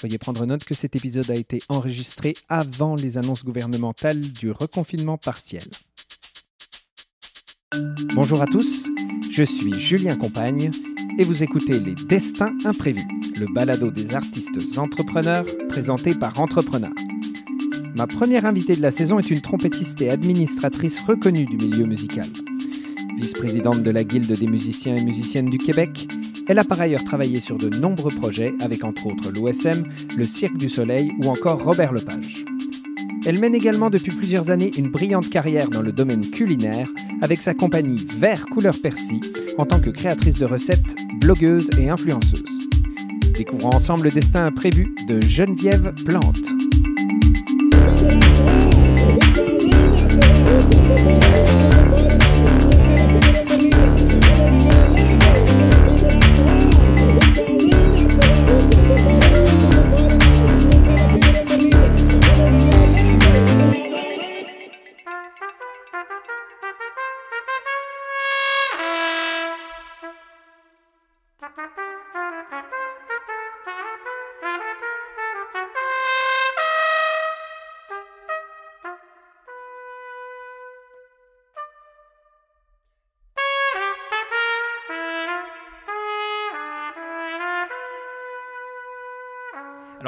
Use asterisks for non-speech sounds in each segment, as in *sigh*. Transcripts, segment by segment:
Veuillez prendre note que cet épisode a été enregistré avant les annonces gouvernementales du reconfinement partiel. Bonjour à tous, je suis Julien Compagne et vous écoutez Les Destins Imprévus, le balado des artistes entrepreneurs présenté par Entrepreneur. Ma première invitée de la saison est une trompettiste et administratrice reconnue du milieu musical. Vice-présidente de la Guilde des musiciens et musiciennes du Québec, elle a par ailleurs travaillé sur de nombreux projets avec entre autres l'OSM, le Cirque du Soleil ou encore Robert Lepage. Elle mène également depuis plusieurs années une brillante carrière dans le domaine culinaire avec sa compagnie Vert Couleur Persil en tant que créatrice de recettes, blogueuse et influenceuse. Découvrons ensemble le destin imprévu de Geneviève Plante.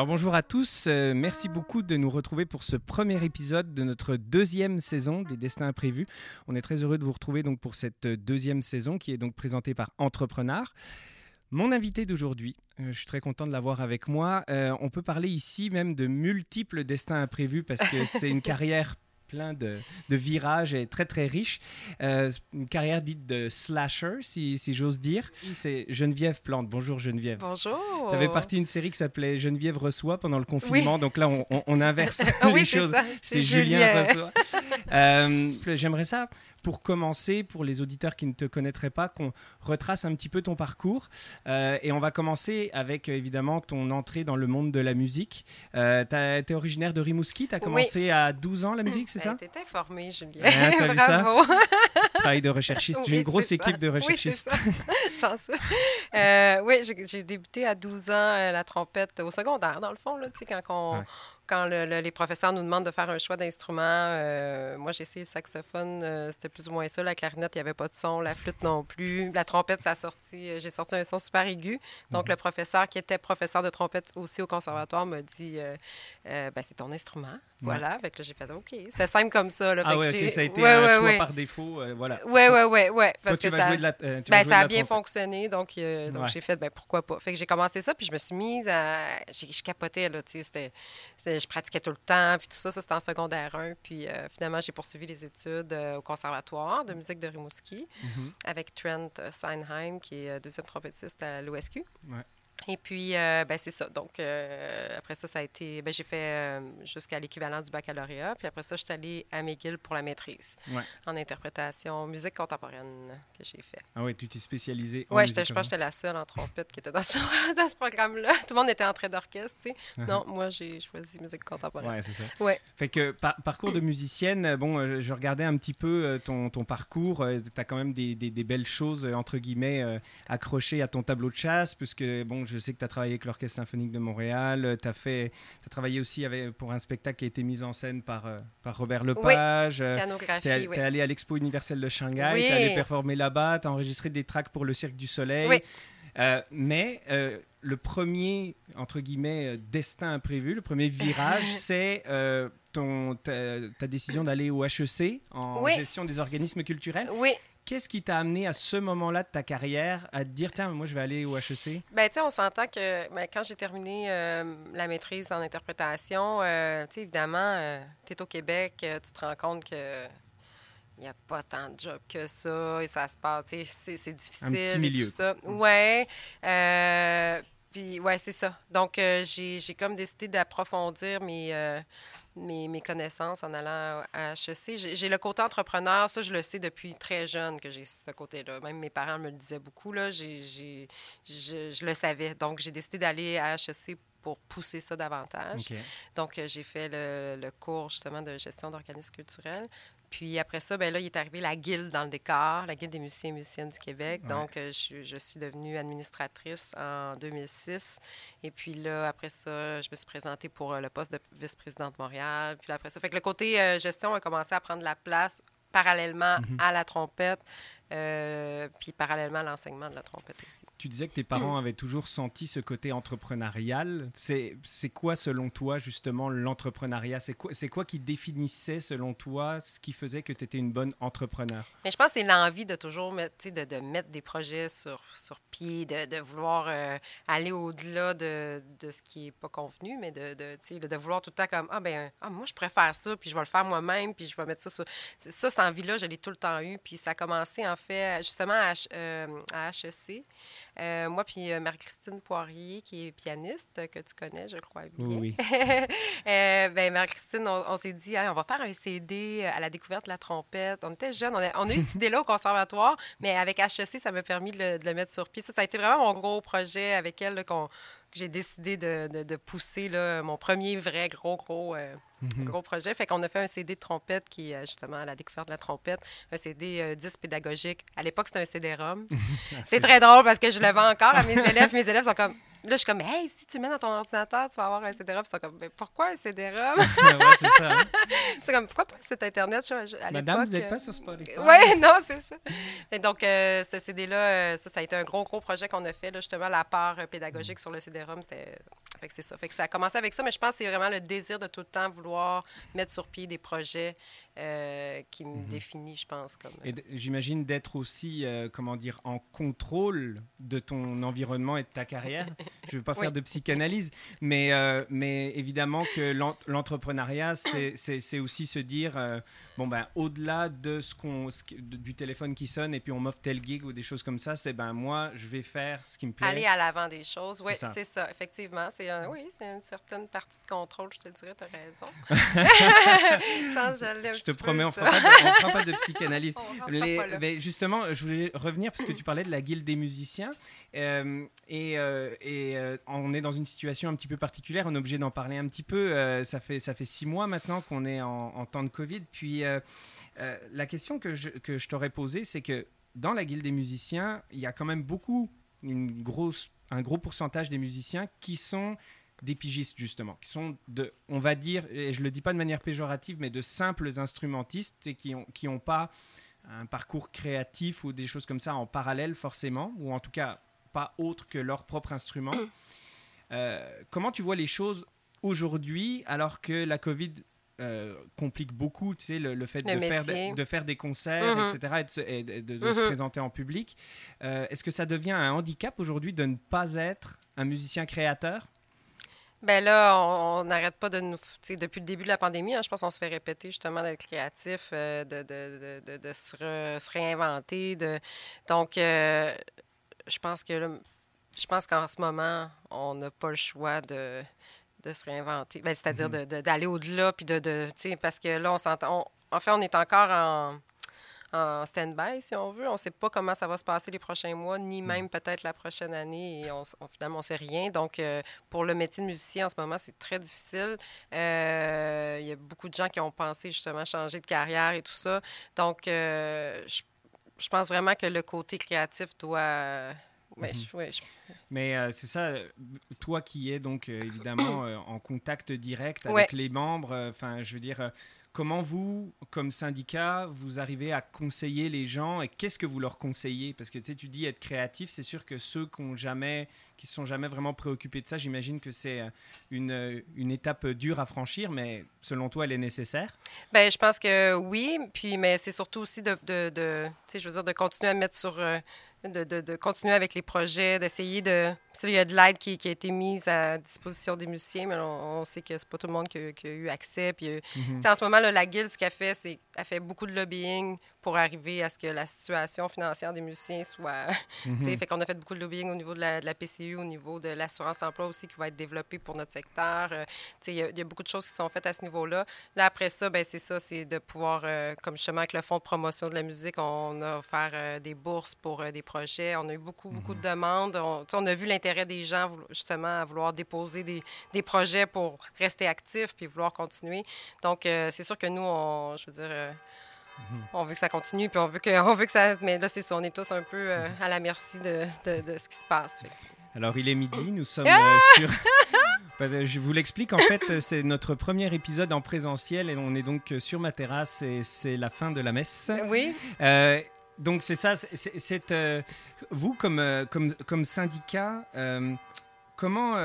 Alors bonjour à tous, euh, merci beaucoup de nous retrouver pour ce premier épisode de notre deuxième saison des Destins Imprévus. On est très heureux de vous retrouver donc pour cette deuxième saison qui est donc présentée par Entrepreneur. Mon invité d'aujourd'hui, euh, je suis très content de l'avoir avec moi. Euh, on peut parler ici même de multiples destins imprévus parce que c'est une *laughs* carrière plein de, de, virages et très très riche. Euh, une carrière dite de slasher, si, si j'ose dire. C'est Geneviève Plante. Bonjour Geneviève. Bonjour. Tu avais parti une série qui s'appelait Geneviève reçoit pendant le confinement. Donc là, on, on, inverse *laughs* ah les choses. C'est Julien reçoit. Euh, J'aimerais ça pour commencer, pour les auditeurs qui ne te connaîtraient pas, qu'on retrace un petit peu ton parcours. Euh, et on va commencer avec évidemment ton entrée dans le monde de la musique. Euh, tu es originaire de Rimouski, tu as commencé à 12 ans la musique, c'est ça? Tu es informée, Julien. Ah, *laughs* Bravo. Travail de recherchiste. Oui, une grosse équipe de recherchistes. Oui, *laughs* Chance. Euh, oui, j'ai débuté à 12 ans la trompette au secondaire, dans le fond, là, quand on quand les professeurs nous demandent de faire un choix d'instrument, euh, moi j'ai essayé le saxophone, euh, c'était plus ou moins ça. La clarinette, il n'y avait pas de son. La flûte non plus. La trompette, ça a sorti. Euh, j'ai sorti un son super aigu. Donc mhm. le professeur qui était professeur de trompette aussi au conservatoire m'a dit ben, c'est ton instrument. Voilà. Fait que j'ai fait OK. C'était simple comme ça. Là. Ah ouais, ça a été un choix par défaut. voilà. Oui, oui, oui. Ouais, parce que ça, ben, ça a bien fonctionné. Donc, donc j'ai fait ben, pourquoi pas. Fait que j'ai commencé ça, puis je me suis mise à. Je capotais, là. C'était je pratiquais tout le temps, puis tout ça, ça c'était en secondaire 1. Puis euh, finalement, j'ai poursuivi les études euh, au Conservatoire de musique de Rimouski mm-hmm. avec Trent Seinheim, qui est euh, deuxième trompettiste à l'OSQ. Et puis, euh, ben, c'est ça. Donc, euh, après ça, ça a été. Ben, j'ai fait euh, jusqu'à l'équivalent du baccalauréat. Puis après ça, je suis allée à McGill pour la maîtrise en interprétation musique contemporaine que j'ai fait. Ah oui, tu t'es spécialisée Oui, je pense que j'étais la seule en trompette qui était dans ce, *laughs* dans ce programme-là. Tout le monde était en train d'orchestre, tu sais. Uh-huh. Non, moi, j'ai choisi musique contemporaine. Oui, c'est ça. Ouais. Fait que parcours de musicienne, bon, je regardais un petit peu ton, ton parcours. tu as quand même des, des, des, belles choses, entre guillemets, accrochées à ton tableau de chasse, puisque, bon, je sais que tu as travaillé avec l'Orchestre symphonique de Montréal. Euh, tu as, fait, as travaillé aussi avec, pour un spectacle qui a été mis en scène par, euh, par Robert Lepage. Oui, tu es, allé à l'Expo universelle de Shanghai. Tu es allé performer là-bas. Tu as enregistré des tracks pour le Cirque du Soleil. Oui. Euh, mais le premier, entre guillemets, destin imprévu, le premier virage, *laughs* c'est ta, ta, décision d'aller au HEC en gestion des organismes culturels. Oui. Qu'est-ce qui t'a amené à ce moment-là de ta carrière à te dire, tiens, moi, je vais aller au HEC? Bien, tu sais, on s'entend que ben, quand j'ai terminé euh, la maîtrise en interprétation, euh, tu sais, évidemment, euh, tu es au Québec, tu te rends compte que il n'y a pas tant de jobs que ça et ça se passe, tu sais, c'est difficile. Un petit milieu. Et tout ça. Ouais. puis, ouais, c'est ça. Donc, j'ai comme décidé d'approfondir mes mes, connaissances en allant à HEC. J'ai le côté entrepreneur, ça, je le sais depuis très jeune que j'ai ce côté-là. Même mes parents me le disaient beaucoup, là, je, je, le savais. Donc, j'ai décidé d'aller à HEC pour pousser ça davantage. Donc, euh, j'ai fait le, le, cours justement de gestion d'organismes culturels Puis après ça, ben là, il est arrivé la Guilde dans le décor, la Guilde des musiciens et musiciennes du Québec. Donc, je, je, suis devenue administratrice en 2006. Et puis là, après ça, je me suis présentée pour le poste de vice-présidente Montréal. Puis après ça, fait que le côté gestion a commencé à prendre la place parallèlement mhm. à la trompette. Euh, puis parallèlement à l'enseignement de la trompette aussi. Tu disais que tes parents avaient toujours senti ce côté entrepreneurial. C'est quoi, selon toi, justement, l'entrepreneuriat? C'est quoi, quoi qui définissait, selon toi, ce qui faisait que tu étais une bonne entrepreneur? Mais je pense que c'est l'envie de toujours mettre, de, de, mettre des projets sur, sur pied, de, de vouloir euh, aller au-delà de, de, ce qui n'est pas convenu, mais de, de, de, vouloir tout le temps comme, ah ben, ah, moi, je préfère ça, puis je vais le faire moi-même, puis je vais mettre ça sur... Ça, cette envie-là, je l'ai tout le temps eu, puis ça a commencé, en fait justement à, HEC. Euh, euh, moi, puis euh, Marie-Christine Poirier, qui est pianiste, que tu connais, je crois bien. Oui. *laughs* ben, Marie-Christine, on, s'est dit, on va faire un CD à la découverte de la trompette. On était jeunes, on a, on a eu cette *laughs* idée-là au conservatoire, mais avec HEC, ça m'a permis de le, mettre sur pied. Ça, ça a été vraiment mon gros projet avec elle qu'on j'ai décidé de, de, pousser là, mon premier vrai gros, gros, euh, mhm. gros projet. Fait qu'on a fait un CD de trompette qui est justement à la découverte de la trompette, un CD euh, 10 pédagogique. À l'époque, c'était un CD-ROM. *laughs* c'est très drôle parce que je le vends encore à mes *laughs* élèves. Mes élèves sont comme Là, je suis comme, hey, si tu mets dans ton ordinateur, tu vas avoir un CD-ROM. Ils sont comme, mais pourquoi un CD-ROM? *laughs* c'est ça. Hein. *laughs* c'est comme, pourquoi pas cet Internet? à Madame, vous n'êtes pas sur Spotify. Oui, *laughs* non, c'est ça. Et donc, euh, ce CD-là, euh, ça, ça a été un gros, gros projet qu'on a fait. Là, justement, la part euh, pédagogique mm. sur le CD-ROM, c'était. Fait que c'est ça. Fait que ça a commencé avec ça, mais je pense que c'est vraiment le désir de tout le temps vouloir mettre sur pied des projets euh, qui me mhm. définit, je pense. Comme... Et j'imagine d'être aussi, euh, comment dire, en contrôle de ton environnement et de ta carrière. *laughs* je ne veux pas faire de psychanalyse, mais, euh, mais évidemment que l'entrepreneuriat, c'est aussi se dire, bon, ben, au-delà de ce qu'on, du téléphone qui sonne et puis on m'offre tel gig ou des choses comme ça, c'est ben moi, je vais faire ce qui me plaît. Aller à l'avant des choses, oui, c'est ça. effectivement. C'est oui, c'est une certaine partie de contrôle, je te dirais, tu as raison. *laughs* *laughs* je pense que je te promets, on ne fera, pas de psychanalyse. *laughs* mais justement, je voulais revenir parce que tu parlais de la guilde des musiciens. Euh, et, euh, et euh, on est dans une situation un petit peu particulière. On est obligé d'en parler un petit peu. ça, fait, ça fait six mois maintenant qu'on est en, temps de Covid. Puis la question que je, que je t'aurais posée, c'est que dans la guilde des musiciens, il y a quand même beaucoup, une grosse, un gros pourcentage des musiciens qui sont des pigistes justement, qui sont de, on va dire, et je le dis pas de manière péjorative, mais de simples instrumentistes et qui n'ont qui ont pas un parcours créatif ou des choses comme ça en parallèle forcément, ou en tout cas pas autre que leur propre instrument. *clears throat* Euh, comment tu vois les choses aujourd'hui alors que la Covid euh, complique beaucoup tu sais, le, fait de, faire, de, faire, des concerts, mhm. etc., et de, se, mhm. présenter en public. Euh, est-ce que ça devient un handicap aujourd'hui de ne pas être un musicien créateur? Ben là, on n'arrête pas de nous. Depuis le début de la pandémie, hein, je pense qu'on se fait répéter justement d'être créatif, euh, de, de, de, de se, se, réinventer. De... Donc, euh, je pense que je pense qu'en ce moment, on n'a pas le choix de, de se réinventer. Ben, C'est-à-dire mm-hmm. d'aller au-delà, puis de. parce que là, on s'entend. En fait, on est encore en en stand-by, si on veut. On ne sait pas comment ça va se passer les prochains mois, ni mm. même peut-être la prochaine année. Et on, finalement, on ne sait rien. Donc, euh, pour le métier de musicien, en ce moment, c'est très difficile. Euh, il y a beaucoup de gens qui ont pensé justement changer de carrière et tout ça. Donc, euh, je, pense vraiment que le côté créatif doit... Mm-hmm. Mais c'est ça, toi qui es donc évidemment *coughs* en contact direct avec les membres, enfin je veux dire, Comment vous, comme syndicat, vous arrivez à conseiller les gens et qu'est-ce que vous leur conseillez? Parce que tu dis être créatif, c'est sûr que ceux qui qui sont jamais vraiment préoccupés de ça, j'imagine que c'est euh, une, euh, une, étape dure à franchir, mais selon toi, elle est nécessaire? Ben, je pense que oui, puis mais c'est surtout aussi de je veux dire, de continuer à mettre sur euh, de, de, de, continuer avec les projets, d'essayer de. Il y a de l'aide qui, qui, a été mise à disposition des musiciens, mais on, sait que c'est pas tout le monde qui, a, eu accès. Puis, mm-hmm. En ce moment, là, la Guilde, ce qu'elle fait, c'est qu'elle fait beaucoup de lobbying pour arriver à ce que la situation financière des musiciens soit. *laughs* Mm-hmm. Fait qu'on a fait beaucoup de lobbying au niveau de la, de la PCU, au niveau de l'assurance-emploi aussi qui va être développée pour notre secteur. Euh, il y, y, a beaucoup de choses qui sont faites à ce niveau-là. Là, après ça, ben, c'est ça, c'est de pouvoir, euh, comme justement avec le Fonds de promotion de la musique, on a offert euh, des bourses pour des projets. On a eu beaucoup, beaucoup de mhm. demandes. On, on a vu l'intérêt des gens, justement, à vouloir déposer des, des, projets pour rester actifs puis vouloir continuer. Donc, c'est sûr que nous, on, je veux dire. On veut que ça continue, puis on veut que, on veut que ça. Mais là, c'est ça, on est tous un peu euh, à la merci de, de, ce qui se passe. Alors, il est midi, nous sommes ah! euh, sur. *laughs* Je vous l'explique, en fait, c'est notre premier épisode en présentiel et on est donc sur ma terrasse et c'est la fin de la messe. Oui. Euh, donc c'est ça, c'est vous comme, comme, comme syndicat, comment,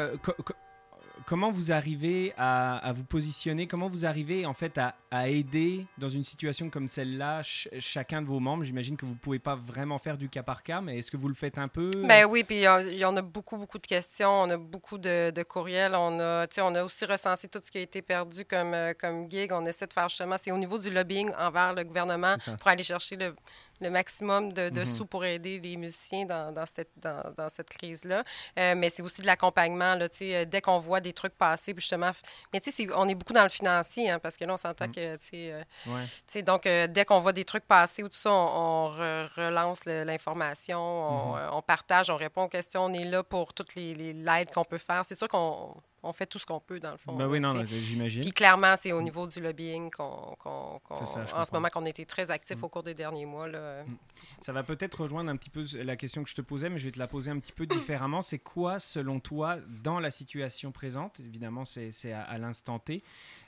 comment vous arrivez à, vous positionner Comment vous arrivez en fait à, aider dans une situation comme celle-là chacun de vos membres J'imagine que vous ne pouvez pas vraiment faire du cas par cas, mais est-ce que vous le faites un peu Ben oui, puis il y en a beaucoup, beaucoup de questions. On a beaucoup de, courriels. On a, on a aussi recensé tout ce qui a été perdu comme, euh, comme gig. On essaie de faire justement, c'est au niveau du lobbying envers le gouvernement pour aller chercher le, le maximum de, de mhm. sous pour aider les musiciens dans, dans cette, dans, dans cette crise-là. Euh, mais c'est aussi de l'accompagnement. Euh, dès qu'on voit des trucs passer, justement. Mais tu sais, on est beaucoup dans le financier, hein, parce que là, on s'entend mhm. que, tu sais, euh, donc, dès qu'on voit des trucs passer ou tout ça, on, relance l'information, on, mhm. on, partage, on répond aux questions, on est là pour toutes les l'aide qu'on peut faire. C'est sûr qu'on on fait tout ce qu'on peut, dans le fond. Ben oui, non, j'imagine. Puis clairement, c'est au niveau du lobbying qu'on, en ce moment qu'on a été très actifs au mm. cours des derniers mois. Là. Mm. Ça va peut-être rejoindre un petit peu la question que je te posais, mais je vais te la poser un petit peu différemment. C'est quoi, selon toi, dans la situation présente, évidemment, c'est, à, l'instant T,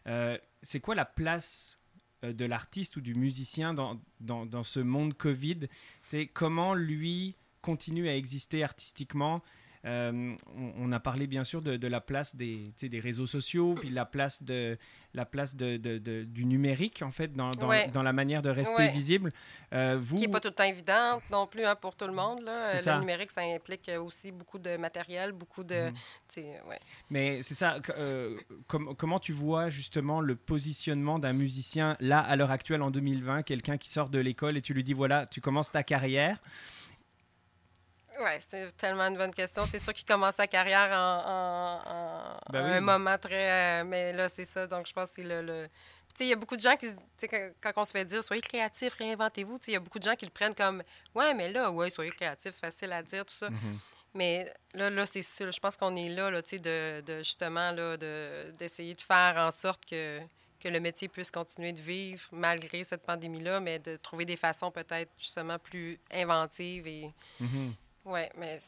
euh, c'est quoi la place euh, de l'artiste ou du musicien dans, dans, dans ce monde Covid? C'est Comment lui continue à exister artistiquement? Euh, on, a parlé bien sûr de, la place des, des, réseaux sociaux, puis la place, de, la place de, du numérique, en fait, dans, dans, la manière de rester visible. Euh, vous... Qui n'est pas tout le temps évidente non plus hein, pour tout le monde. Là. Le numérique, ça implique aussi beaucoup de matériel, beaucoup de... Mhm. Mais c'est ça, euh, comment tu vois justement le positionnement d'un musicien là, à l'heure actuelle, en 2020, quelqu'un qui sort de l'école et tu lui dis, voilà, tu commences ta carrière. Oui, c'est tellement une bonne question. C'est sûr qu'il commence sa carrière en, ben un moment très. Euh, mais là, c'est ça. Donc, je pense que c'est le. le... il y a beaucoup de gens qui, quand, quand on se fait dire soyez créatif, réinventez-vous, il y a beaucoup de gens qui le prennent comme ouais, mais là, ouais, soyez créatif, c'est facile à dire, tout ça. Mm-hmm. Mais là, là c'est ça. Je pense qu'on est là, là de, de justement là, d'essayer de, faire en sorte que, que le métier puisse continuer de vivre malgré cette pandémie-là, mais de trouver des façons peut-être justement plus inventives et. Mm-hmm. Oui, mais.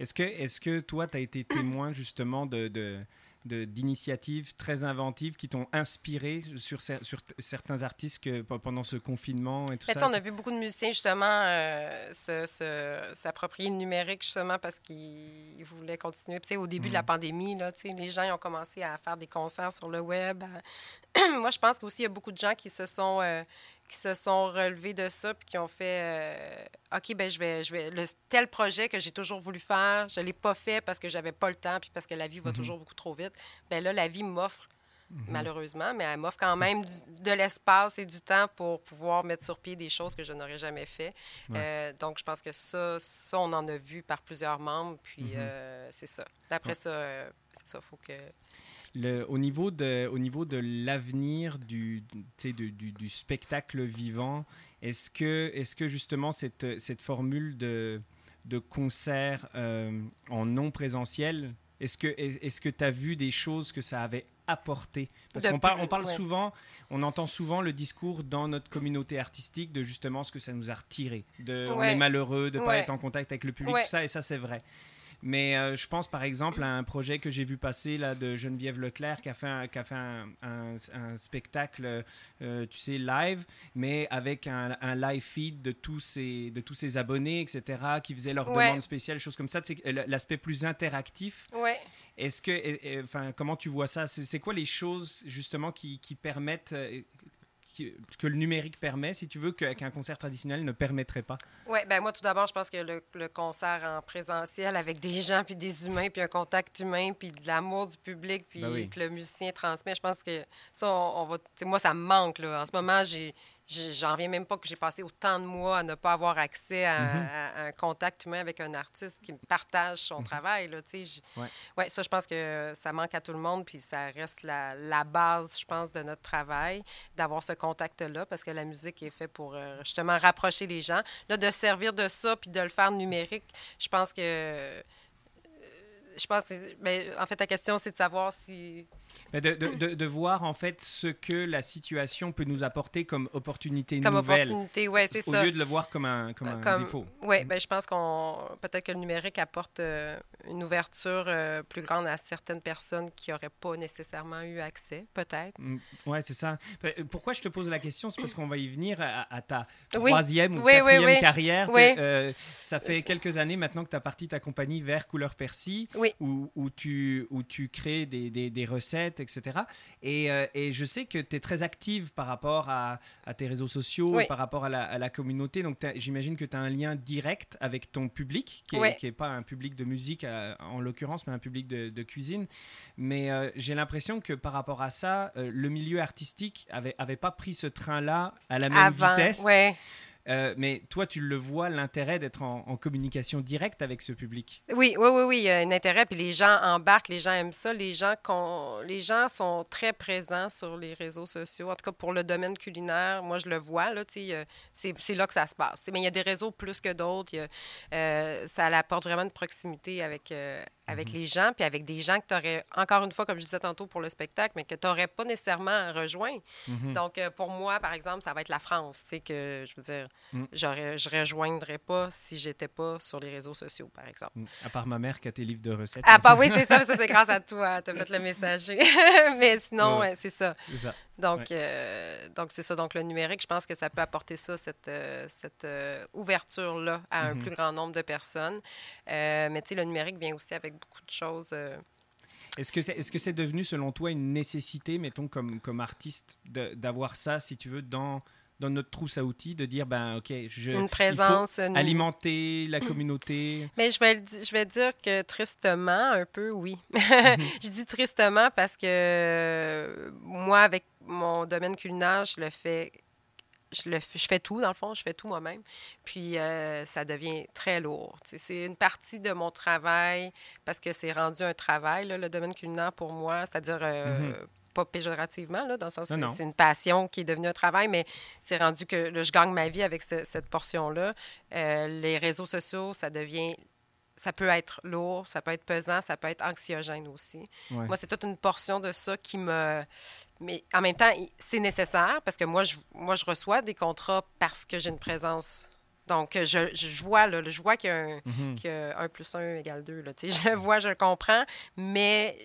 Est-ce que, est que toi, tu as été témoin *clears throat* justement de, d'initiatives très inventives qui t'ont inspiré sur, sur certains artistes que, pendant ce confinement et tout ça? On a vu beaucoup de musiciens justement euh, s'approprier le numérique justement parce qu'ils voulaient continuer. Puis, au début de la mhm. pandémie, là, les gens ont commencé à faire des concerts sur le web. *clears throat* Moi, je pense qu'aussi, il y a beaucoup de gens qui se sont... Euh, qui se sont relevés de ça puis qui ont fait euh, OK, ben je vais, je vais le tel projet que j'ai toujours voulu faire, je ne l'ai pas fait parce que j'avais pas le temps puis parce que la vie va mhm. toujours beaucoup trop vite. Ben là, la vie m'offre, mhm. malheureusement, mais elle m'offre quand même de l'espace et du temps pour pouvoir mettre sur pied des choses que je n'aurais jamais fait. Euh, donc, je pense que ça, ça, on en a vu par plusieurs membres, puis mhm. euh, c'est ça. Après ça, c'est ça, il faut que au niveau de, au niveau de l'avenir du, du, du, spectacle vivant, est-ce que, est que justement cette, cette formule de, de concert euh, en non présentiel, est-ce que est-ce que tu as vu des choses que ça avait apporté? Parce qu'on parle, on parle souvent, on entend souvent le discours dans notre communauté artistique de justement ce que ça nous a retiré. De, On est malheureux de ne pas être en contact avec le public, tout ça, et ça c'est vrai. Mais euh, je pense par exemple à un projet que j'ai vu passer là, de Geneviève Leclerc qui a fait un, qui a fait un, spectacle, euh, tu sais, live, mais avec un, live feed de tous, ses, de tous ses abonnés, etc., qui faisaient leurs demandes spéciales, choses comme ça. L'aspect plus interactif. Ouais. Est-ce que, enfin, comment tu vois ça? C'est quoi les choses justement qui, qui permettent euh, que le numérique permet, si tu veux, qu'un concert traditionnel ne permettrait pas? Oui, ben moi, tout d'abord, je pense que le, concert en présentiel avec des gens, puis des humains, puis un contact humain, puis de l'amour du public, puis ben que le musicien transmet, je pense que ça, on, va... Moi, ça me manque. Là. En ce moment, j'ai J'en reviens même pas que j'ai passé autant de mois à ne pas avoir accès à, mm-hmm. un contact humain avec un artiste qui me partage son mm-hmm. travail. Là, ouais. ouais. ça, je pense que ça manque à tout le monde, puis ça reste la, la base, je pense, de notre travail, d'avoir ce contact-là, parce que la musique est faite pour euh, justement rapprocher les gens. Là, de servir de ça, puis de le faire numérique, je pense que je pense que, ben, en fait, ta question, c'est de savoir si de, de, de, voir en fait ce que la situation peut nous apporter comme opportunité comme nouvelle. opportunité, ouais, c'est ça. Au lieu de le voir comme un, comme un défaut. Oui, ben, je pense qu'on peut-être que le numérique apporte euh, une ouverture euh, plus grande à certaines personnes qui n'auraient pas nécessairement eu accès, peut-être. Mm, oui, c'est ça. Ben, pourquoi je te pose la question? C'est parce qu'on va y venir à, ta troisième ou quatrième carrière. Euh, ça fait quelques années maintenant que tu as parti ta compagnie vers Couleur Percy, où, où, tu, où tu crées des, des, des recettes etc. Euh, et, je sais que tu es très active par rapport à, tes réseaux sociaux, par rapport à la, communauté. Donc j'imagine que tu as un lien direct avec ton public, qui n'est pas un public de musique euh, en l'occurrence, mais un public de, cuisine. Mais euh, j'ai l'impression que par rapport à ça, le milieu artistique avait, avait pas pris ce train-là à la même vitesse. Ouais. Euh, mais toi, tu le vois, l'intérêt d'être en, communication directe avec ce public? Oui, oui, oui, oui, il y a un intérêt. Puis les gens embarquent, les gens aiment ça. Les gens, les gens sont très présents sur les réseaux sociaux. En tout cas, pour le domaine culinaire, moi, je le vois. Là, c'est, là que ça se passe. Mais il y a des réseaux plus que d'autres. Euh, ça apporte vraiment une proximité avec, euh, avec mhm. les gens, puis avec des gens que tu aurais, encore une fois, comme je disais tantôt pour le spectacle, mais que tu n'aurais pas nécessairement rejoint. Mhm. Donc, euh, pour moi, par exemple, ça va être la France, tu sais, que je veux dire, mm. je rejoindrais pas si j'étais pas sur les réseaux sociaux, par exemple. Mm. À part ma mère qui a tes livres de recettes. Ah, bah oui, c'est ça, ça c'est *laughs* grâce à toi, tu as fait le *laughs* messager. *laughs* mais sinon, c'est ça. ça. Donc, euh, donc c'est ça. Donc, le numérique, je pense que ça peut apporter ça, cette, euh, cette euh, ouverture-là à un mhm. plus grand nombre de personnes. mais tu sais, le numérique vient aussi avec beaucoup de choses. Est-ce que c'est est -ce c'est devenu, selon toi, une nécessité, mettons, comme, comme artiste, d'avoir ça, si tu veux, dans dans notre trousse à outils de dire ben ok je une présence alimenter la communauté mais je vais je vais dire que tristement un peu oui *laughs* mhm. je dis tristement parce que moi avec mon domaine culinaire je le fais je, le, je fais tout, dans le fond, je fais tout moi-même. Puis euh, ça devient très lourd. C'est une partie de mon travail parce que c'est rendu un travail, le domaine culinaire pour moi, c'est-à-dire euh, mhm pas péjorativement, là, dans le sens c'est une passion qui est devenue un travail, mais c'est rendu que je gagne ma vie avec cette portion-là. Euh, les réseaux sociaux, ça devient ça peut être lourd, ça peut être pesant, ça peut être anxiogène aussi. Moi, c'est toute une portion de ça qui me... Mais en même temps, c'est nécessaire parce que moi je, moi, je reçois des contrats parce que j'ai une présence. Donc, je, je vois, là, je vois qu'il y, a un, plus un égale 2. Là, *laughs* je le vois, je le comprends, mais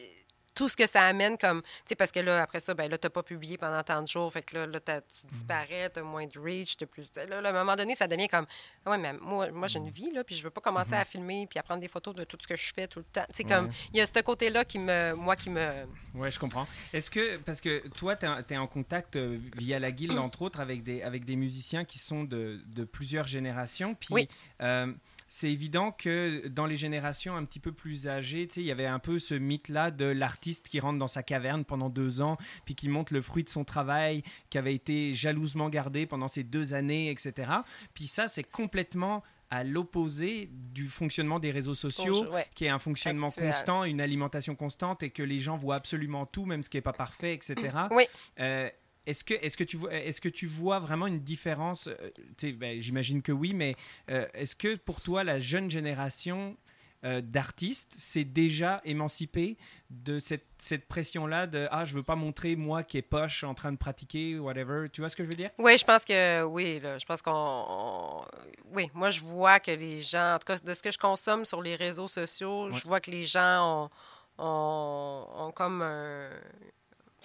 tout ce que ça amène comme, tu sais, parce que là, après ça, ben là, t'as pas publié pendant tant de jours, fait que là, là tu mm. disparais, t'as moins de reach, t'as plus... Là, à un moment donné, ça devient comme, ouais, mais moi, moi j'ai une vie, là, puis je veux pas commencer à mm-hmm. filmer puis à prendre des photos de tout ce que je fais tout le temps. Tu sais, comme, il y a ce côté-là qui me, moi, qui me... Ouais, je comprends. Est-ce que, parce que toi, tu es, en contact euh, via la guilde, *clears throat* entre autres, avec des, avec des musiciens qui sont de, de plusieurs générations, puis... Oui. Euh, c'est évident que dans les générations un petit peu plus âgées, il y avait un peu ce mythe-là de l'artiste qui rentre dans sa caverne pendant deux ans, puis qui montre le fruit de son travail, qui avait été jalousement gardé pendant ces deux années, etc. Puis ça, c'est complètement à l'opposé du fonctionnement des réseaux sociaux, qui est un fonctionnement constant, une alimentation constante, et que les gens voient absolument tout, même ce qui n'est pas parfait, etc. Oui. Euh, est-ce que, est que, tu vois, est que tu vois vraiment une différence euh, ben, J'imagine que oui, mais euh, est-ce que pour toi, la jeune génération euh, d'artistes s'est déjà émancipée de cette, cette pression-là de « Ah, je veux pas montrer moi qui est poche en train de pratiquer, whatever ». Tu vois ce que je veux dire? Oui, je pense que oui. Là, je pense qu'on... Oui, moi, je vois que les gens... En tout cas, de ce que je consomme sur les réseaux sociaux, je vois que les gens ont, ont, ont comme un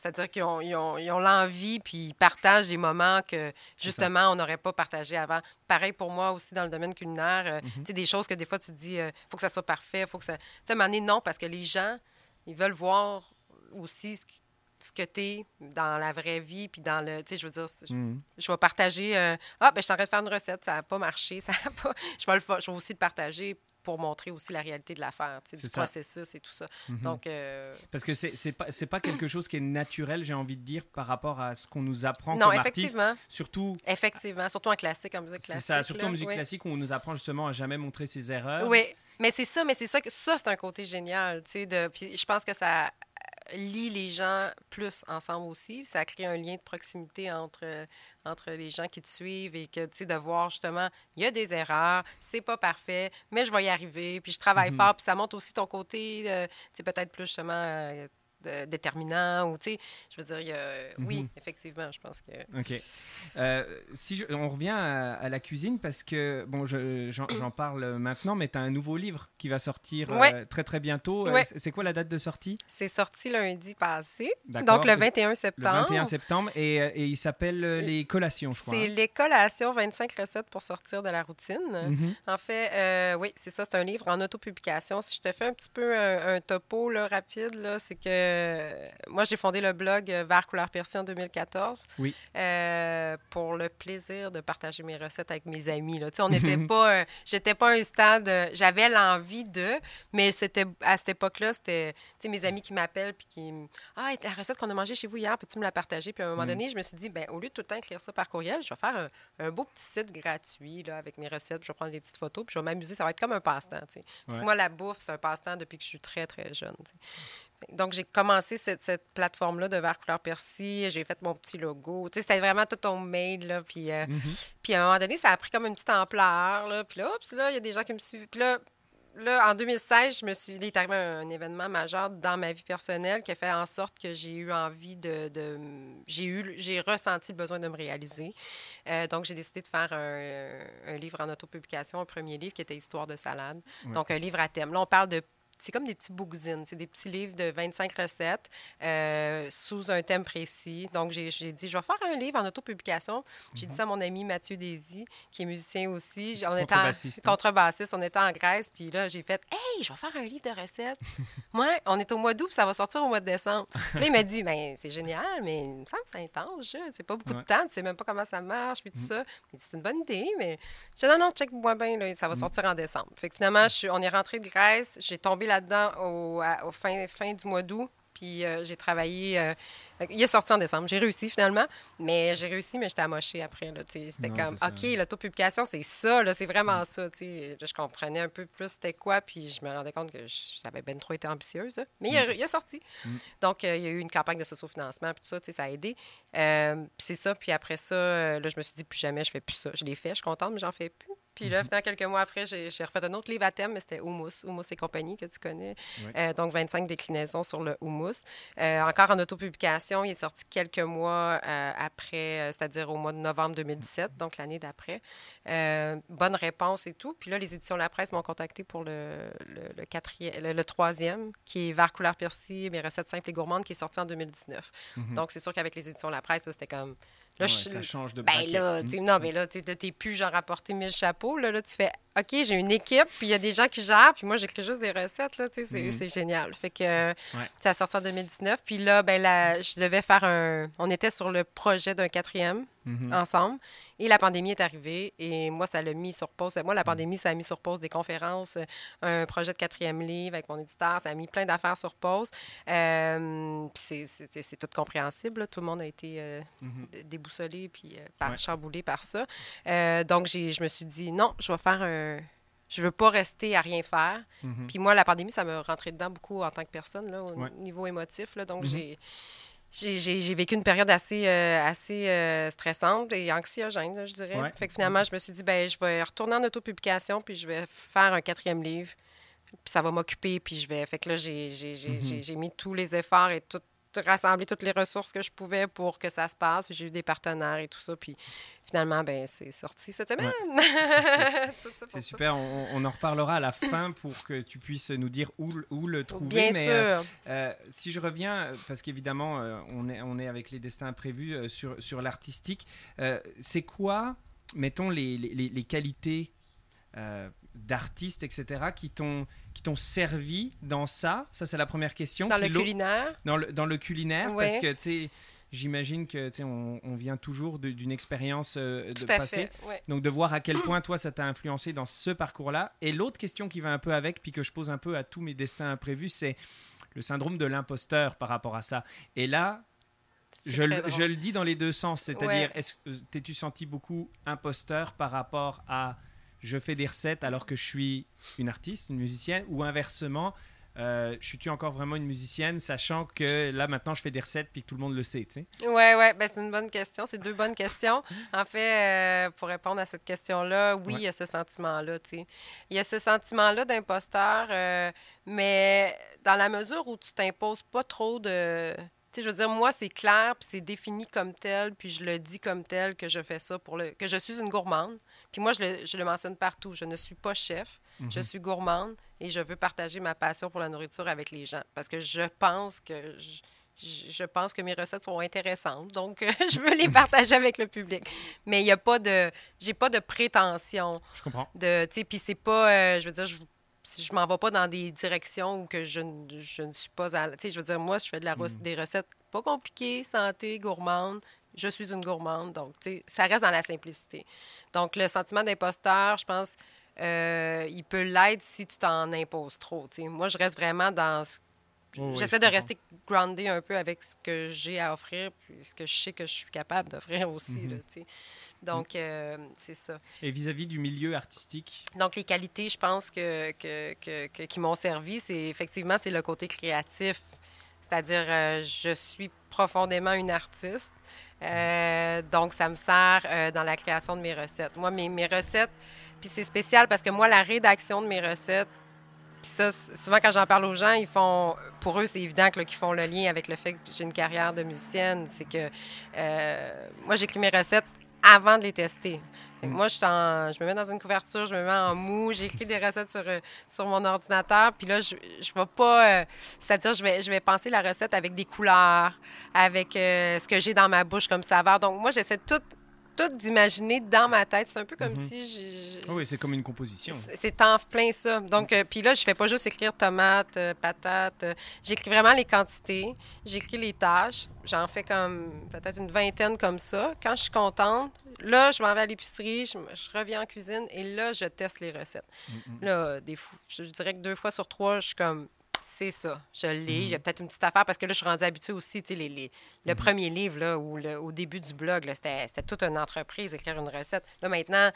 c'est-à-dire qu'ils ont, l'envie, puis ils partagent des moments que, justement, on n'aurait pas partagé avant. Pareil pour moi aussi dans le domaine culinaire. Euh, mm-hmm. Tu sais, des choses que des fois, tu te dis, il euh, faut que ça soit parfait, faut que ça... Tu sais, à un moment donné, non, parce que les gens, ils veulent voir aussi ce, que tu es dans la vraie vie, puis dans le... Tu sais, je veux dire, mm-hmm. je, vais partager... Euh, ah, ben je suis en train de faire une recette, ça n'a pas marché, *laughs* ça n'a pas... Je vais, le, je vais aussi le partager pour montrer aussi la réalité de l'affaire, du processus et tout ça. Mhm. Donc, euh, Parce que c'est n'est pas, pas quelque chose qui est naturel, j'ai envie de dire, par rapport à ce qu'on nous apprend non, comme effectivement. Artiste, surtout... Effectivement, surtout en classique, en musique classique. C'est ça, surtout en musique classique où on nous apprend justement à jamais montrer ses erreurs. Oui, mais c'est ça, mais c'est ça, que ça c'est un côté génial, tu sais, de, puis je pense que ça lie les gens plus ensemble aussi. Ça crée un lien de proximité entre, entre les gens qui te suivent et que, tu sais, de voir justement, il y a des erreurs, c'est pas parfait, mais je vais y arriver, puis je travaille mm-hmm. fort, puis ça montre aussi ton côté, euh, tu sais, peut-être plus justement. Euh, déterminant ou tu sais je veux dire oui mhm. effectivement je pense que ok. Euh, si on revient à, la cuisine parce que bon j'en parle maintenant mais tu as un nouveau livre qui va sortir euh, très très bientôt. Euh, c'est quoi la date de sortie? C'est sorti lundi passé donc le 21 septembre. le 21 septembre et, et il s'appelle les collations je crois c'est hein. les collations 25 recettes pour sortir de la routine. Mhm. en fait oui c'est ça c'est un livre en autopublication. Si je te fais un petit peu un, un topo là, rapide là c'est que euh, moi, j'ai fondé le blog Vert couleur persil en 2014. Oui. Euh, pour le plaisir de partager mes recettes avec mes amis. Là. on *laughs* n'était pas, j'étais pas un stade, j'avais l'envie de, mais c'était à cette époque-là, c'était mes amis qui m'appellent puis qui ah la recette qu'on a mangée chez vous hier, peux-tu me la partager Puis à un moment mm. donné, je me suis dit ben au lieu de tout le temps écrire ça par courriel, je vais faire un, beau petit site gratuit là avec mes recettes, je vais prendre des petites photos, puis je vais m'amuser, ça va être comme un passe-temps. Moi la bouffe, c'est un passe-temps depuis que je suis très très jeune. Donc, j'ai commencé cette, plateforme-là de vert couleur persil. J'ai fait mon petit logo. Tu sais, c'était vraiment tout ton mail, là. Puis, euh, mm-hmm. puis, à un moment donné, ça a pris comme une petite ampleur, là. Puis là, là, il y a des gens qui me suivent. Puis là, là, en 2016, je me suis, il est arrivé un, événement majeur dans ma vie personnelle qui a fait en sorte que j'ai eu envie de, j'ai eu, j'ai ressenti le besoin de me réaliser. Euh, donc, j'ai décidé de faire un, livre en autopublication, un premier livre qui était Histoire de salade. Donc, un livre à thème. Là, on parle de c'est comme des petits bookzines, c'est des petits livres de 25 recettes euh, sous un thème précis. Donc, j'ai dit, je vais faire un livre en autopublication. J'ai dit mhm. ça à mon ami Mathieu Désy, qui est musicien aussi. On était en, contrebassiste. On était en Grèce, puis là, j'ai fait, hey, je vais faire un livre de recettes. *laughs* Moi, on est au mois d'août, puis ça va sortir au mois de décembre. Puis il m'a dit, ben, c'est génial, mais il me semble que c'est intense. C'est pas beaucoup de temps, tu sais même pas comment ça marche, puis tout mhm. ça. Il dit, c'est une bonne idée, mais je dis, non, non, check-moi bien, là, ça va mhm. sortir en décembre. Fait que finalement, je on est rentré de Grèce, j'ai tombé là-dedans au, au, fin, fin du mois d'août. Puis euh, j'ai travaillé. Euh, il est sorti en décembre. J'ai réussi finalement. Mais j'ai réussi, mais j'étais amochée après. C'était comme, OK, l'autopublication, c'est ça. C'est vraiment mm. ça. je comprenais un peu plus c'était quoi. Puis je me rendais compte que j'avais bien trop été ambitieuse. Mais il, a, mm. sorti. Mm. Donc, euh, il y a eu une campagne de sociofinancement. Puis tout ça, ça a aidé. c'est ça. Puis après ça, là, je me suis dit, plus jamais, je fais plus ça. Je l'ai fait. Je suis contente, mais j'en fais plus. Puis là, mhm. quelques mois après, j'ai refait un autre livre à thème, mais c'était Humus, Humus et compagnie, que tu connais. Euh, donc, 25 déclinaisons sur le Humus. Euh, encore en autopublication, il est sorti quelques mois euh, après, c'est-à-dire au mois de novembre 2017, donc l'année d'après. bonne réponse et tout. Puis là, les éditions La Presse m'ont contacté pour le, le, quatrième, le, troisième, qui est Vert couleur persil, mes recettes simples et gourmandes, qui est sorti en 2019. Mhm. Donc, c'est sûr qu'avec les éditions La Presse, c'était comme Là, Ça change de ben là, mmh. Non, mais là, t'es plus genre apporter mille chapeaux. Là, là tu fais OK, j'ai une équipe, puis il y a des gens qui gèrent, puis moi, j'écris juste des recettes. Là, c'est, mmh. c'est génial. Fait que ça a sorti en 2019. Puis là, ben là, je devais faire un. On était sur le projet d'un quatrième mmh. ensemble. Et la pandémie est arrivée et moi, ça l'a mis sur pause. Moi, la mm. pandémie, ça a mis sur pause des conférences, euh, un projet de quatrième livre avec mon éditeur. Ça a mis plein d'affaires sur pause. Euh, c'est tout compréhensible. Tout le monde a été euh, mm-hmm. déboussolé puis par, chamboulé par ça. donc, je me suis dit, non, je vais faire un je veux pas rester à rien faire. Mm-hmm. Puis moi, la pandémie, ça me rentrait dedans beaucoup en tant que personne, là, au niveau émotif. Là, donc, mm-hmm. j'ai j'ai vécu une période assez, euh, assez euh, stressante et anxiogène, je dirais. Fait que finalement, je me suis dit, ben, je vais retourner en autopublication, puis je vais faire un quatrième livre. Puis ça va m'occuper, puis je vais. Fait que là, j'ai mm-hmm. mis tous les efforts et tout, rassembler toutes les ressources que je pouvais pour que ça se passe. J'ai eu des partenaires et tout ça. Puis finalement, ben, c'est sorti cette semaine. *laughs* c'est *laughs* super. On, en reparlera à la fin pour que tu puisses nous dire où, où le trouver. Bien Mais, sûr. Euh, euh, si je reviens, parce qu'évidemment, euh, on, est, on est avec les destins imprévus sur, sur l'artistique, c'est quoi, mettons, les, les, les qualités d'artistes, etc., qui t'ont qui t'ont servi dans ça? Ça, c'est la première question. Dans le culinaire? Dans le, dans le culinaire, parce que, tu sais, j'imagine que, tu sais, on, on, vient toujours d'une expérience euh, de passé. Donc, de voir à quel point, toi, ça t'a influencé dans ce parcours-là. Et l'autre question qui va un peu avec, puis que je pose un peu à tous mes destins imprévus, c'est le syndrome de l'imposteur par rapport à ça. Et là, je, je, le dis dans les deux sens, c'est-à-dire, est-ce t'es-tu senti beaucoup imposteur par rapport à je fais des recettes alors que je suis une artiste, une musicienne, ou inversement, euh, je suis-tu encore vraiment une musicienne, sachant que là, maintenant, je fais des recettes puis que tout le monde le sait, tu sais? Oui, oui, ben, c'est une bonne question. C'est deux bonnes questions. En fait, euh, pour répondre à cette question-là, oui, il y a ce sentiment-là, tu sais. Il y a ce sentiment-là d'imposteur, euh, mais dans la mesure où tu t'imposes pas trop de... Tu sais, je veux dire, moi, c'est clair, puis c'est défini comme tel, puis je le dis comme tel que je fais ça pour le... que je suis une gourmande. Puis moi, je le, je le mentionne partout. Je ne suis pas chef. Je mhm. suis gourmande et je veux partager ma passion pour la nourriture avec les gens parce que je pense que je, pense que mes recettes sont intéressantes, donc *laughs* je veux les partager avec le public. Mais il n'y a pas de, j'ai pas de prétention. Je comprends. De, tu sais, puis c'est pas, euh, je veux dire, je, je m'en vais pas dans des directions où que je, je ne suis pas à, tu sais, je veux dire, moi, je fais de la mhm. des recettes pas compliquées, santé, gourmande. Je suis une gourmande, donc tu sais, ça reste dans la simplicité. Donc le sentiment d'imposteur, je pense euh, il peut l'être si tu t'en imposes trop. Moi, je reste vraiment dans J'essaie de rester groundé un peu avec ce que j'ai à offrir, puis ce que je sais que je suis capable d'offrir aussi. Mhm. Donc, euh, c'est ça. Et vis-à-vis du milieu artistique? Donc, les qualités, je pense, que, que, qui m'ont servi, c'est effectivement, c'est le côté créatif. C'est-à-dire, euh, je suis profondément une artiste. Donc, ça me sert dans la création de mes recettes. Moi, mes, mes recettes, puis c'est spécial parce que moi, la rédaction de mes recettes, puis ça, souvent quand j'en parle aux gens, ils font, pour eux, c'est évident qu'ils font le lien avec le fait que j'ai une carrière de musicienne. C'est que euh, moi, j'écris mes recettes avant de les tester. Mm. Moi, je, je, me mets dans une couverture, je me mets en mou, j'écris des recettes sur, euh, sur mon ordinateur, puis là, je ne vais pas... Euh, c'est-à-dire, je vais, je vais penser la recette avec des couleurs, avec ce que j'ai dans ma bouche comme saveur. Donc, moi, j'essaie tout tout d'imaginer dans ma tête. C'est un peu comme mhm. si... j'ai... oui, c'est comme une composition. C'est en plein ça. Donc, euh, puis là, je fais pas juste écrire tomate, euh, patate. Euh, j'écris vraiment les quantités. J'écris les tâches. J'en fais comme peut-être une vingtaine comme ça. Quand je suis contente, là, je m'en vais à l'épicerie, je, reviens en cuisine et là, je teste les recettes. Mm. Là, des je dirais que deux fois sur trois, je suis comme c'est ça. Je l'ai. Mhm. J'ai peut-être une petite affaire parce que là, je suis rendue habituée aussi. Tu sais, les, les, le mhm. premier livre, là, ou au début du blog, c'était toute une entreprise, écrire une recette. Là, maintenant,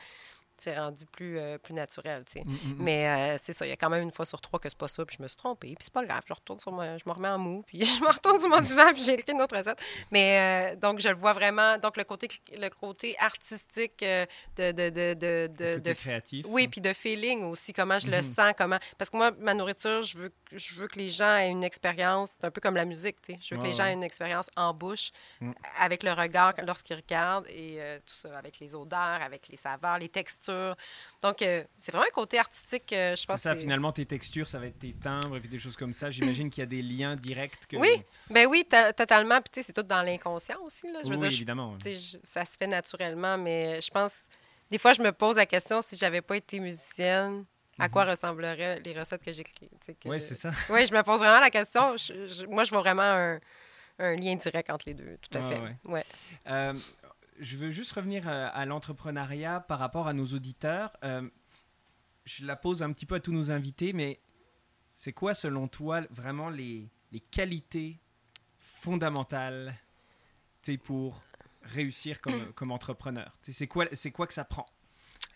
c'est rendu plus, euh, plus naturel. Mm, mm, mm. Mais euh, c'est ça, il y a quand même une fois sur trois que c'est pas ça, puis je me suis trompée, puis c'est pas grave, je retourne sur moi, je me remets en mou, puis *laughs* je me retourne sur mon divan, puis j'ai écrit une autre recette. Mais euh, donc, je le vois vraiment, donc le côté, le côté artistique de... de, de, de, de créatif. Oui, puis de feeling aussi, comment je le mm-hmm. sens, comment... Parce que moi, ma nourriture, je veux, je veux que les gens aient une expérience, c'est un peu comme la musique, tu sais. Je veux que les gens aient une expérience en bouche, avec le regard lorsqu'ils regardent, et tout ça, avec les odeurs, avec les saveurs, les textures donc, euh, c'est vraiment un côté artistique, euh, je pense. C'est ça, finalement, tes textures, ça va être tes timbres et des choses comme ça. J'imagine qu'il y a des liens directs. Que... Oui, ben oui, totalement. Puis, tu sais, c'est tout dans l'inconscient aussi. Là. Je veux oui, évidemment. ça se fait naturellement, mais je pense... Des fois, je me pose la question, si j'avais pas été musicienne, à quoi mhm. ressembleraient les recettes que j'écris? Oui, c'est ça. *laughs* Oui, je me pose vraiment la question. moi, je vois vraiment un, un, lien direct entre les deux, tout à fait. Ouais. Euh, je veux juste revenir euh, à, l'entrepreneuriat par rapport à nos auditeurs. Euh, je la pose un petit peu à tous nos invités, mais c'est quoi selon toi vraiment les, les qualités fondamentales pour réussir comme, *clears throat* comme entrepreneur? C'est quoi, quoi que ça prend?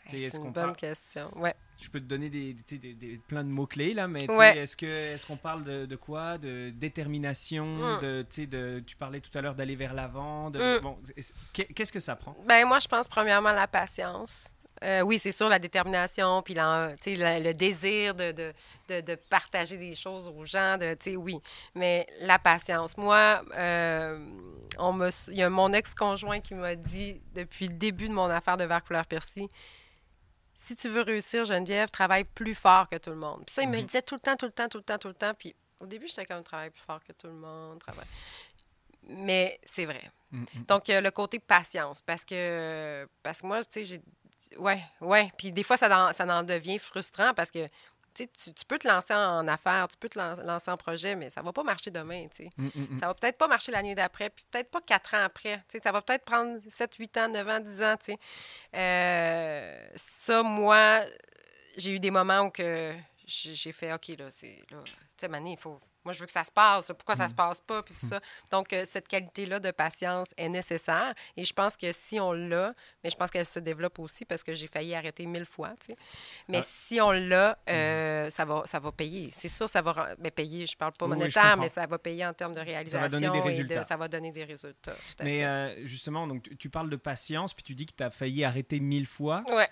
C'est une bonne question. Ouais je peux te donner des, des, plein de mots-clés, là, mais est-ce qu'on est qu'on parle de, de, quoi? De détermination mm. de, de, Tu parlais tout à l'heure d'aller vers l'avant. Mm. Bon, Qu'est-ce que ça prend? Ben Moi, je pense premièrement la patience. Euh, oui, c'est sûr, la détermination, puis le désir de, de, de, partager des choses aux gens, de, oui, mais la patience. Moi, euh, on me, il y a mon ex-conjoint qui m'a dit, depuis le début de mon affaire de verre couleur persil, si tu veux réussir, Geneviève, travaille plus fort que tout le monde. Puis ça, il me le mhm. disait tout le temps, tout le temps, tout le temps, tout le temps. Puis au début, j'étais comme travaille plus fort que tout le monde, travaille. Mais c'est vrai. Mhm. Donc, le côté patience, parce que, parce que moi, tu sais, j'ai. Ouais, ouais. Puis des fois, ça ça en devient frustrant parce que tu, tu, peux te lancer en affaires, tu peux te lancer en projet, mais ça ne va pas marcher demain. Ça ne mm, mm, mm. Ça va peut-être pas marcher l'année d'après, puis peut-être pas quatre ans après. Ça va peut-être prendre 7, 8 ans, 9 ans, 10 ans. Euh, ça, moi, j'ai eu des moments où que j'ai fait OK, là, c'est. Là, tu sais, il faut, Moi, je veux que ça se passe. Pourquoi ça se mm. passe pas? Puis tout ça. Donc, euh, cette qualité-là de patience est nécessaire. Et je pense que si on l'a, mais je pense qu'elle se développe aussi parce que j'ai failli arrêter mille fois. Tu sais. Mais ah. si on l'a, euh, mm. ça, va, ça va payer. C'est sûr, ça va mais payer. Je parle pas monétaire, mais ça va payer en termes de réalisation. Ça va donner des résultats. ça va donner des résultats. Mais euh, justement, donc, tu, parles de patience, puis tu dis que tu as failli arrêter mille fois. Ouais.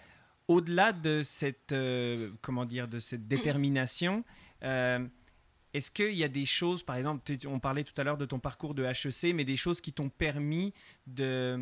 Au-delà de cette, comment dire, de cette *clears throat* détermination, est-ce qu'il y a des choses, par exemple, on parlait tout à l'heure de ton parcours de HEC, mais des choses qui t'ont permis de,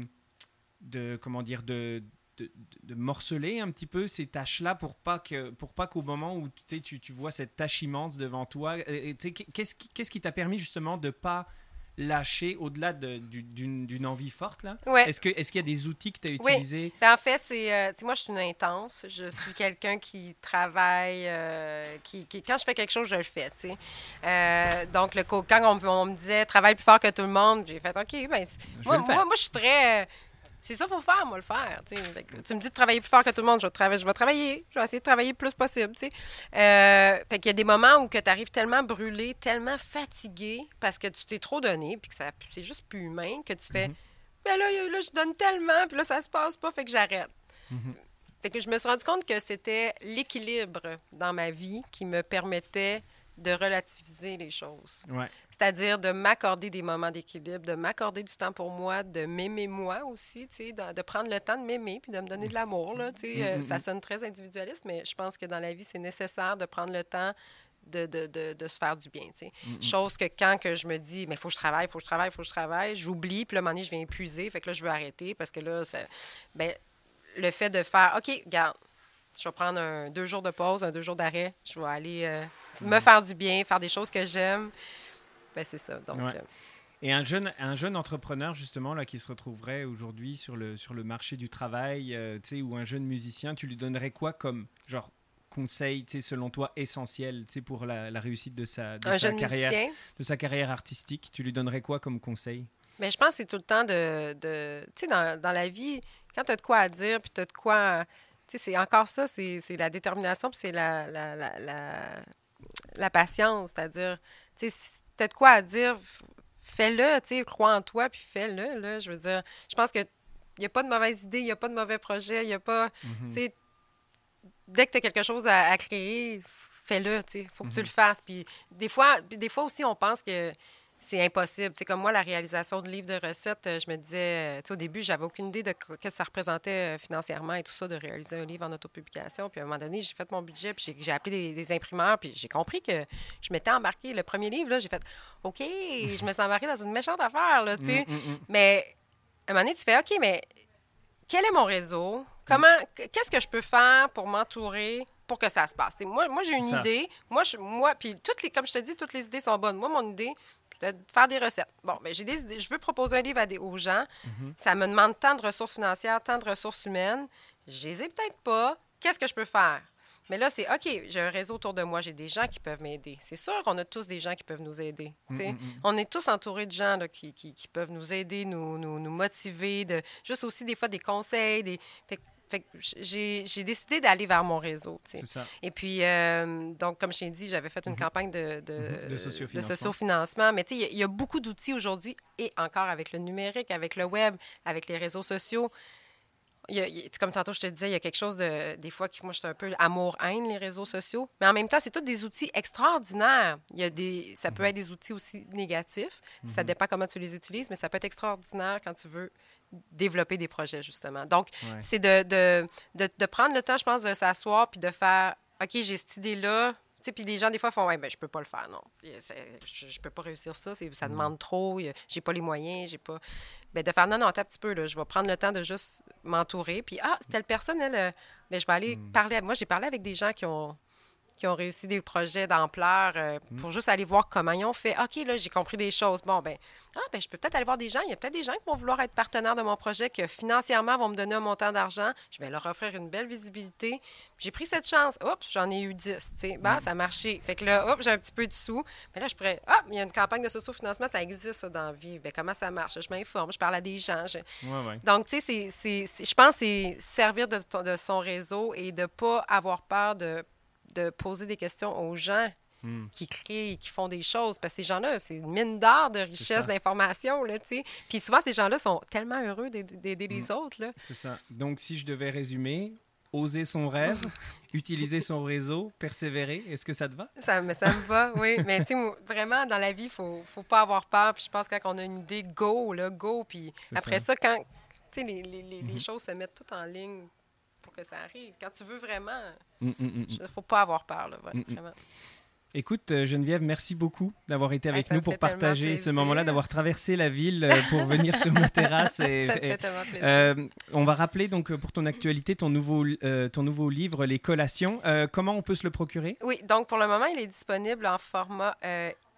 de, comment dire, de, de, morceler un petit peu ces tâches-là pour pas pour pas qu'au moment où tu, vois cette tâche immense devant toi, qu'est-ce qui t'a permis justement de pas lâcher au-delà d'une envie forte? là? Est-ce qu'il est y a des outils que tu as utilisés? Ben, en fait, c'est. Euh, moi, je suis une intense. Je suis quelqu'un qui travaille. Euh, qui, quand je fais quelque chose, je le fais. Euh, donc, le, quand on, on, me disait travaille plus fort que tout le monde, j'ai fait OK, ben, moi, moi, moi, je suis très c'est ça qu'il faut faire, moi, le faire. Tu me dis de travailler plus fort que tout le monde, je vais, travailler, je vais travailler. Je vais essayer de travailler le plus possible. Euh, fait qu'il y a des moments où tu arrives tellement brûlé, tellement fatigué parce que tu t'es trop donné, puis que c'est juste plus humain, que tu fais. Mm là, là, je donne tellement, puis là, ça se passe pas, fait que j'arrête. Mhm. Fait que je me suis rendu compte que c'était l'équilibre dans ma vie qui me permettait de relativiser les choses. C'est-à-dire de m'accorder des moments d'équilibre, de m'accorder du temps pour moi, de m'aimer moi aussi, de, de, prendre le temps de m'aimer puis de me donner de l'amour. Là, mm, euh, mm, ça mm. sonne très individualiste, mais je pense que dans la vie, c'est nécessaire de prendre le temps de, de, de, de, se faire du bien. Chose que quand que je me dis, mais il faut que je travaille, il faut que je travaille, il faut que je travaille, j'oublie, puis là, un moment donné, je viens épuiser, fait que là, je veux arrêter parce que là, ben, le fait de faire, OK, garde, je vais prendre un, deux jours de pause, un deux jours d'arrêt, je vais aller euh, me faire du bien, faire des choses que j'aime. Ben, c'est ça. Donc, euh, Et un jeune, un jeune entrepreneur, justement, là, qui se retrouverait aujourd'hui sur le, sur le marché du travail, euh, tu sais, ou un jeune musicien, tu lui donnerais quoi comme, genre, conseil, tu sais, selon toi, essentiel, tu sais, pour la, la réussite de sa, de sa carrière, de sa carrière artistique Tu lui donnerais quoi comme conseil? Mais ben, je pense que c'est tout le temps de. de tu sais, dans, dans, la vie, quand tu as de quoi à dire, puis tu as de quoi. Tu sais, c'est encore ça, c'est la détermination, puis c'est la, la, la, la patience, c'est-à-dire, tu sais, si tu as de quoi à dire, fais-le, tu sais, crois en toi, puis fais-le, là. Je veux dire, je pense que il n'y a pas de mauvaise idée, il n'y a pas de mauvais projet, il n'y a pas, mhm. tu sais, dès que tu as quelque chose à, créer, fais-le, tu sais, il faut que tu mhm. le fasses. Puis des fois, des fois aussi, on pense que c'est impossible. C'est comme moi, la réalisation de livres de recettes, euh, je me disais, au début, j'avais aucune idée de ce que ça représentait euh, financièrement et tout ça, de réaliser un livre en autopublication. Puis à un moment donné, j'ai fait mon budget, puis j'ai appelé des, imprimeurs, puis j'ai compris que je m'étais embarqué. Le premier livre, là, j'ai fait, OK, je me suis embarqué dans une méchante affaire, là, tu sais. Mm, mm, mm. Mais à un moment donné, tu fais, OK, mais quel est mon réseau? Comment, qu'est-ce que je peux faire pour m'entourer pour que ça se passe? moi, moi j'ai une idée. Moi, je, moi, puis toutes les, comme je te dis, toutes les idées sont bonnes. Moi, mon idée, de faire des recettes. Bon, mais ben, j'ai des idées. Je veux proposer un livre à des, aux gens. Mhm. Ça me demande tant de ressources financières, tant de ressources humaines. Je les ai peut-être pas. Qu'est-ce que je peux faire? Mais là, c'est OK, j'ai un réseau autour de moi, j'ai des gens qui peuvent m'aider. C'est sûr qu'on a tous des gens qui peuvent nous aider. Mm, mm, mm. On est tous entourés de gens là, qui, qui, peuvent nous aider, nous, nous, nous, motiver, de, juste aussi des fois des conseils. Des... Fait j'ai décidé d'aller vers mon réseau. Ça. Et puis, euh, donc, comme je t'ai dit, j'avais fait une mhm. campagne de, de, de sociofinancement. Mais tu sais, il y, a beaucoup d'outils aujourd'hui, et encore avec le numérique, avec le web, avec les réseaux sociaux. comme tantôt, je te disais, il y a quelque chose de. Des fois, qui, moi, je suis un peu amour-haine, les réseaux sociaux. Mais en même temps, c'est tous des outils extraordinaires. Il y a des, ça peut mhm. être des outils aussi négatifs. Ça mhm. dépend comment tu les utilises, mais ça peut être extraordinaire quand tu veux développer des projets, justement. Donc, c'est de, de, de, prendre le temps, je pense, de s'asseoir puis de faire OK, j'ai cette idée-là. Puis les gens, des fois, font Ouais, ben, je peux pas le faire, non. Je, je peux pas réussir ça, ça mm. demande trop, j'ai pas les moyens, j'ai pas. Ben, de faire non, non, un petit peu, là, je vais prendre le temps de juste m'entourer. Puis, ah, telle personne, elle, euh, ben, je vais aller mm. parler. Moi, j'ai parlé avec des gens qui ont qui ont réussi des projets d'ampleur euh, mm. pour juste aller voir comment ils ont fait. OK, là, j'ai compris des choses. Bon, ben, ah, ben, je peux peut-être aller voir des gens. Il y a peut-être des gens qui vont vouloir être partenaires de mon projet, qui financièrement vont me donner un montant d'argent. Je vais leur offrir une belle visibilité. J'ai pris cette chance. Oups, j'en ai eu 10. Tu ben, ça a marché. Fait que là, hop, j'ai un petit peu de sous. Mais là, je pourrais, hop, il y a une campagne de socio-financement, ça existe dans la vie. Ben, comment ça marche? Je m'informe, je parle à des gens. Donc, tu sais, je pense que c'est servir de, de son réseau et de ne pas avoir peur de de poser des questions aux gens hmm. qui créent, qui font des choses. Parce que ces gens-là, c'est une mine d'art, de richesse, d'information. Puis souvent, ces gens-là sont tellement heureux d'aider les hmm. autres. C'est ça. Donc, si je devais résumer, oser son rêve, *laughs* utiliser son réseau, persévérer. Est-ce que ça te va? Ça, me, ça me va, oui. *laughs* Mais tu sais, vraiment, dans la vie, il ne faut, faut, pas avoir peur. Puis je pense que quand on a une idée, go, là, go. Puis après ça, quand les, les, les, mm-hmm. choses se mettent toutes en ligne pour que ça arrive. Quand tu veux vraiment, il mm, mm, ne faut pas avoir peur, là, vraiment. Écoute, euh, Geneviève, merci beaucoup d'avoir été avec nous pour partager ce moment-là, d'avoir traversé la ville euh, pour venir sur nos *laughs* terrasses. Et, ça fait tellement plaisir. Euh, on va rappeler donc pour ton actualité ton nouveau, ton nouveau livre, Les Collations. comment on peut se le procurer? Oui, donc pour le moment, il est disponible en format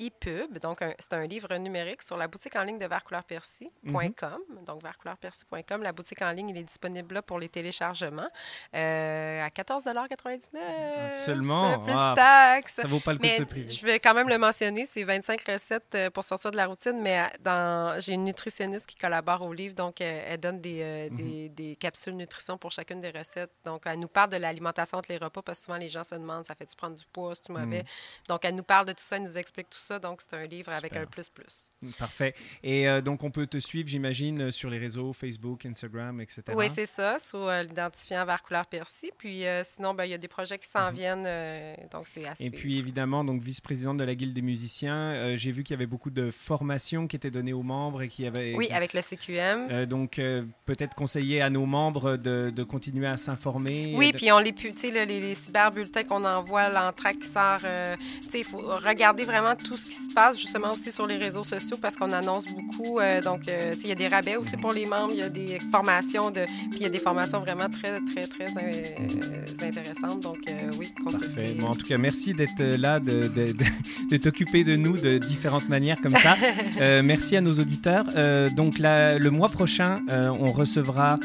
ePub. Donc, c'est un livre numérique sur la boutique en ligne de vertcouleurpercy.com. Mhm. Donc, vertcouleurpercy.com. La boutique en ligne, il est disponible là pour les téléchargements euh, à 14,99 ah, Seulement? Plus ah, taxes. Ça vaut pas le coup de se priver. Je vais quand même le mentionner. C'est 25 recettes euh, pour sortir de la routine, mais dans, j'ai une nutritionniste qui collabore au livre. Donc, euh, elle donne des, mhm. des, capsules nutrition pour chacune des recettes. Donc, elle nous parle de l'alimentation entre les repas parce que souvent, les gens se demandent, ça fait-tu prendre du poids, c'est-tu mauvais? Mhm. Donc, elle nous parle de tout ça, elle nous explique tout ça donc, c'est un livre avec un plus-plus. Parfait. Et euh, donc, on peut te suivre, j'imagine, euh, sur les réseaux Facebook, Instagram, etc. Oui, c'est ça, sous euh, l'identifiant vers couleur persil. Puis sinon, ben, il y a des projets qui s'en mhm. viennent, donc c'est à suivre. Et puis, évidemment, donc vice-présidente de la Guilde des musiciens, j'ai vu qu'il y avait beaucoup de formations qui étaient données aux membres et qui avaient... Oui, avec le CQM. donc, peut-être conseiller à nos membres de, de continuer à s'informer. Oui, puis on les, tu sais, les, les cyberbulletins qu'on envoie, l'entraque qui sort, tu sais, il faut regarder vraiment tout ce qui se passe justement aussi sur les réseaux sociaux parce qu'on annonce beaucoup. Euh, donc, euh, il y a des rabais aussi pour les membres, il y a des formations, de, puis il y a des formations vraiment très, très, très euh, intéressantes. Donc, oui, consultez. Bon, en tout cas, merci d'être là, de, de, *laughs* de, t'occuper de nous de différentes manières comme ça. *laughs* merci à nos auditeurs. donc, le mois prochain, on recevra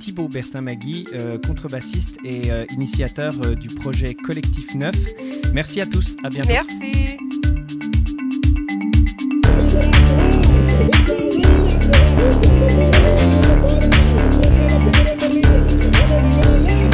Thibaut Bertin-Magui, contrebassiste et initiateur du projet Collectif Neuf. Merci à tous. À bientôt. Merci. Thank you.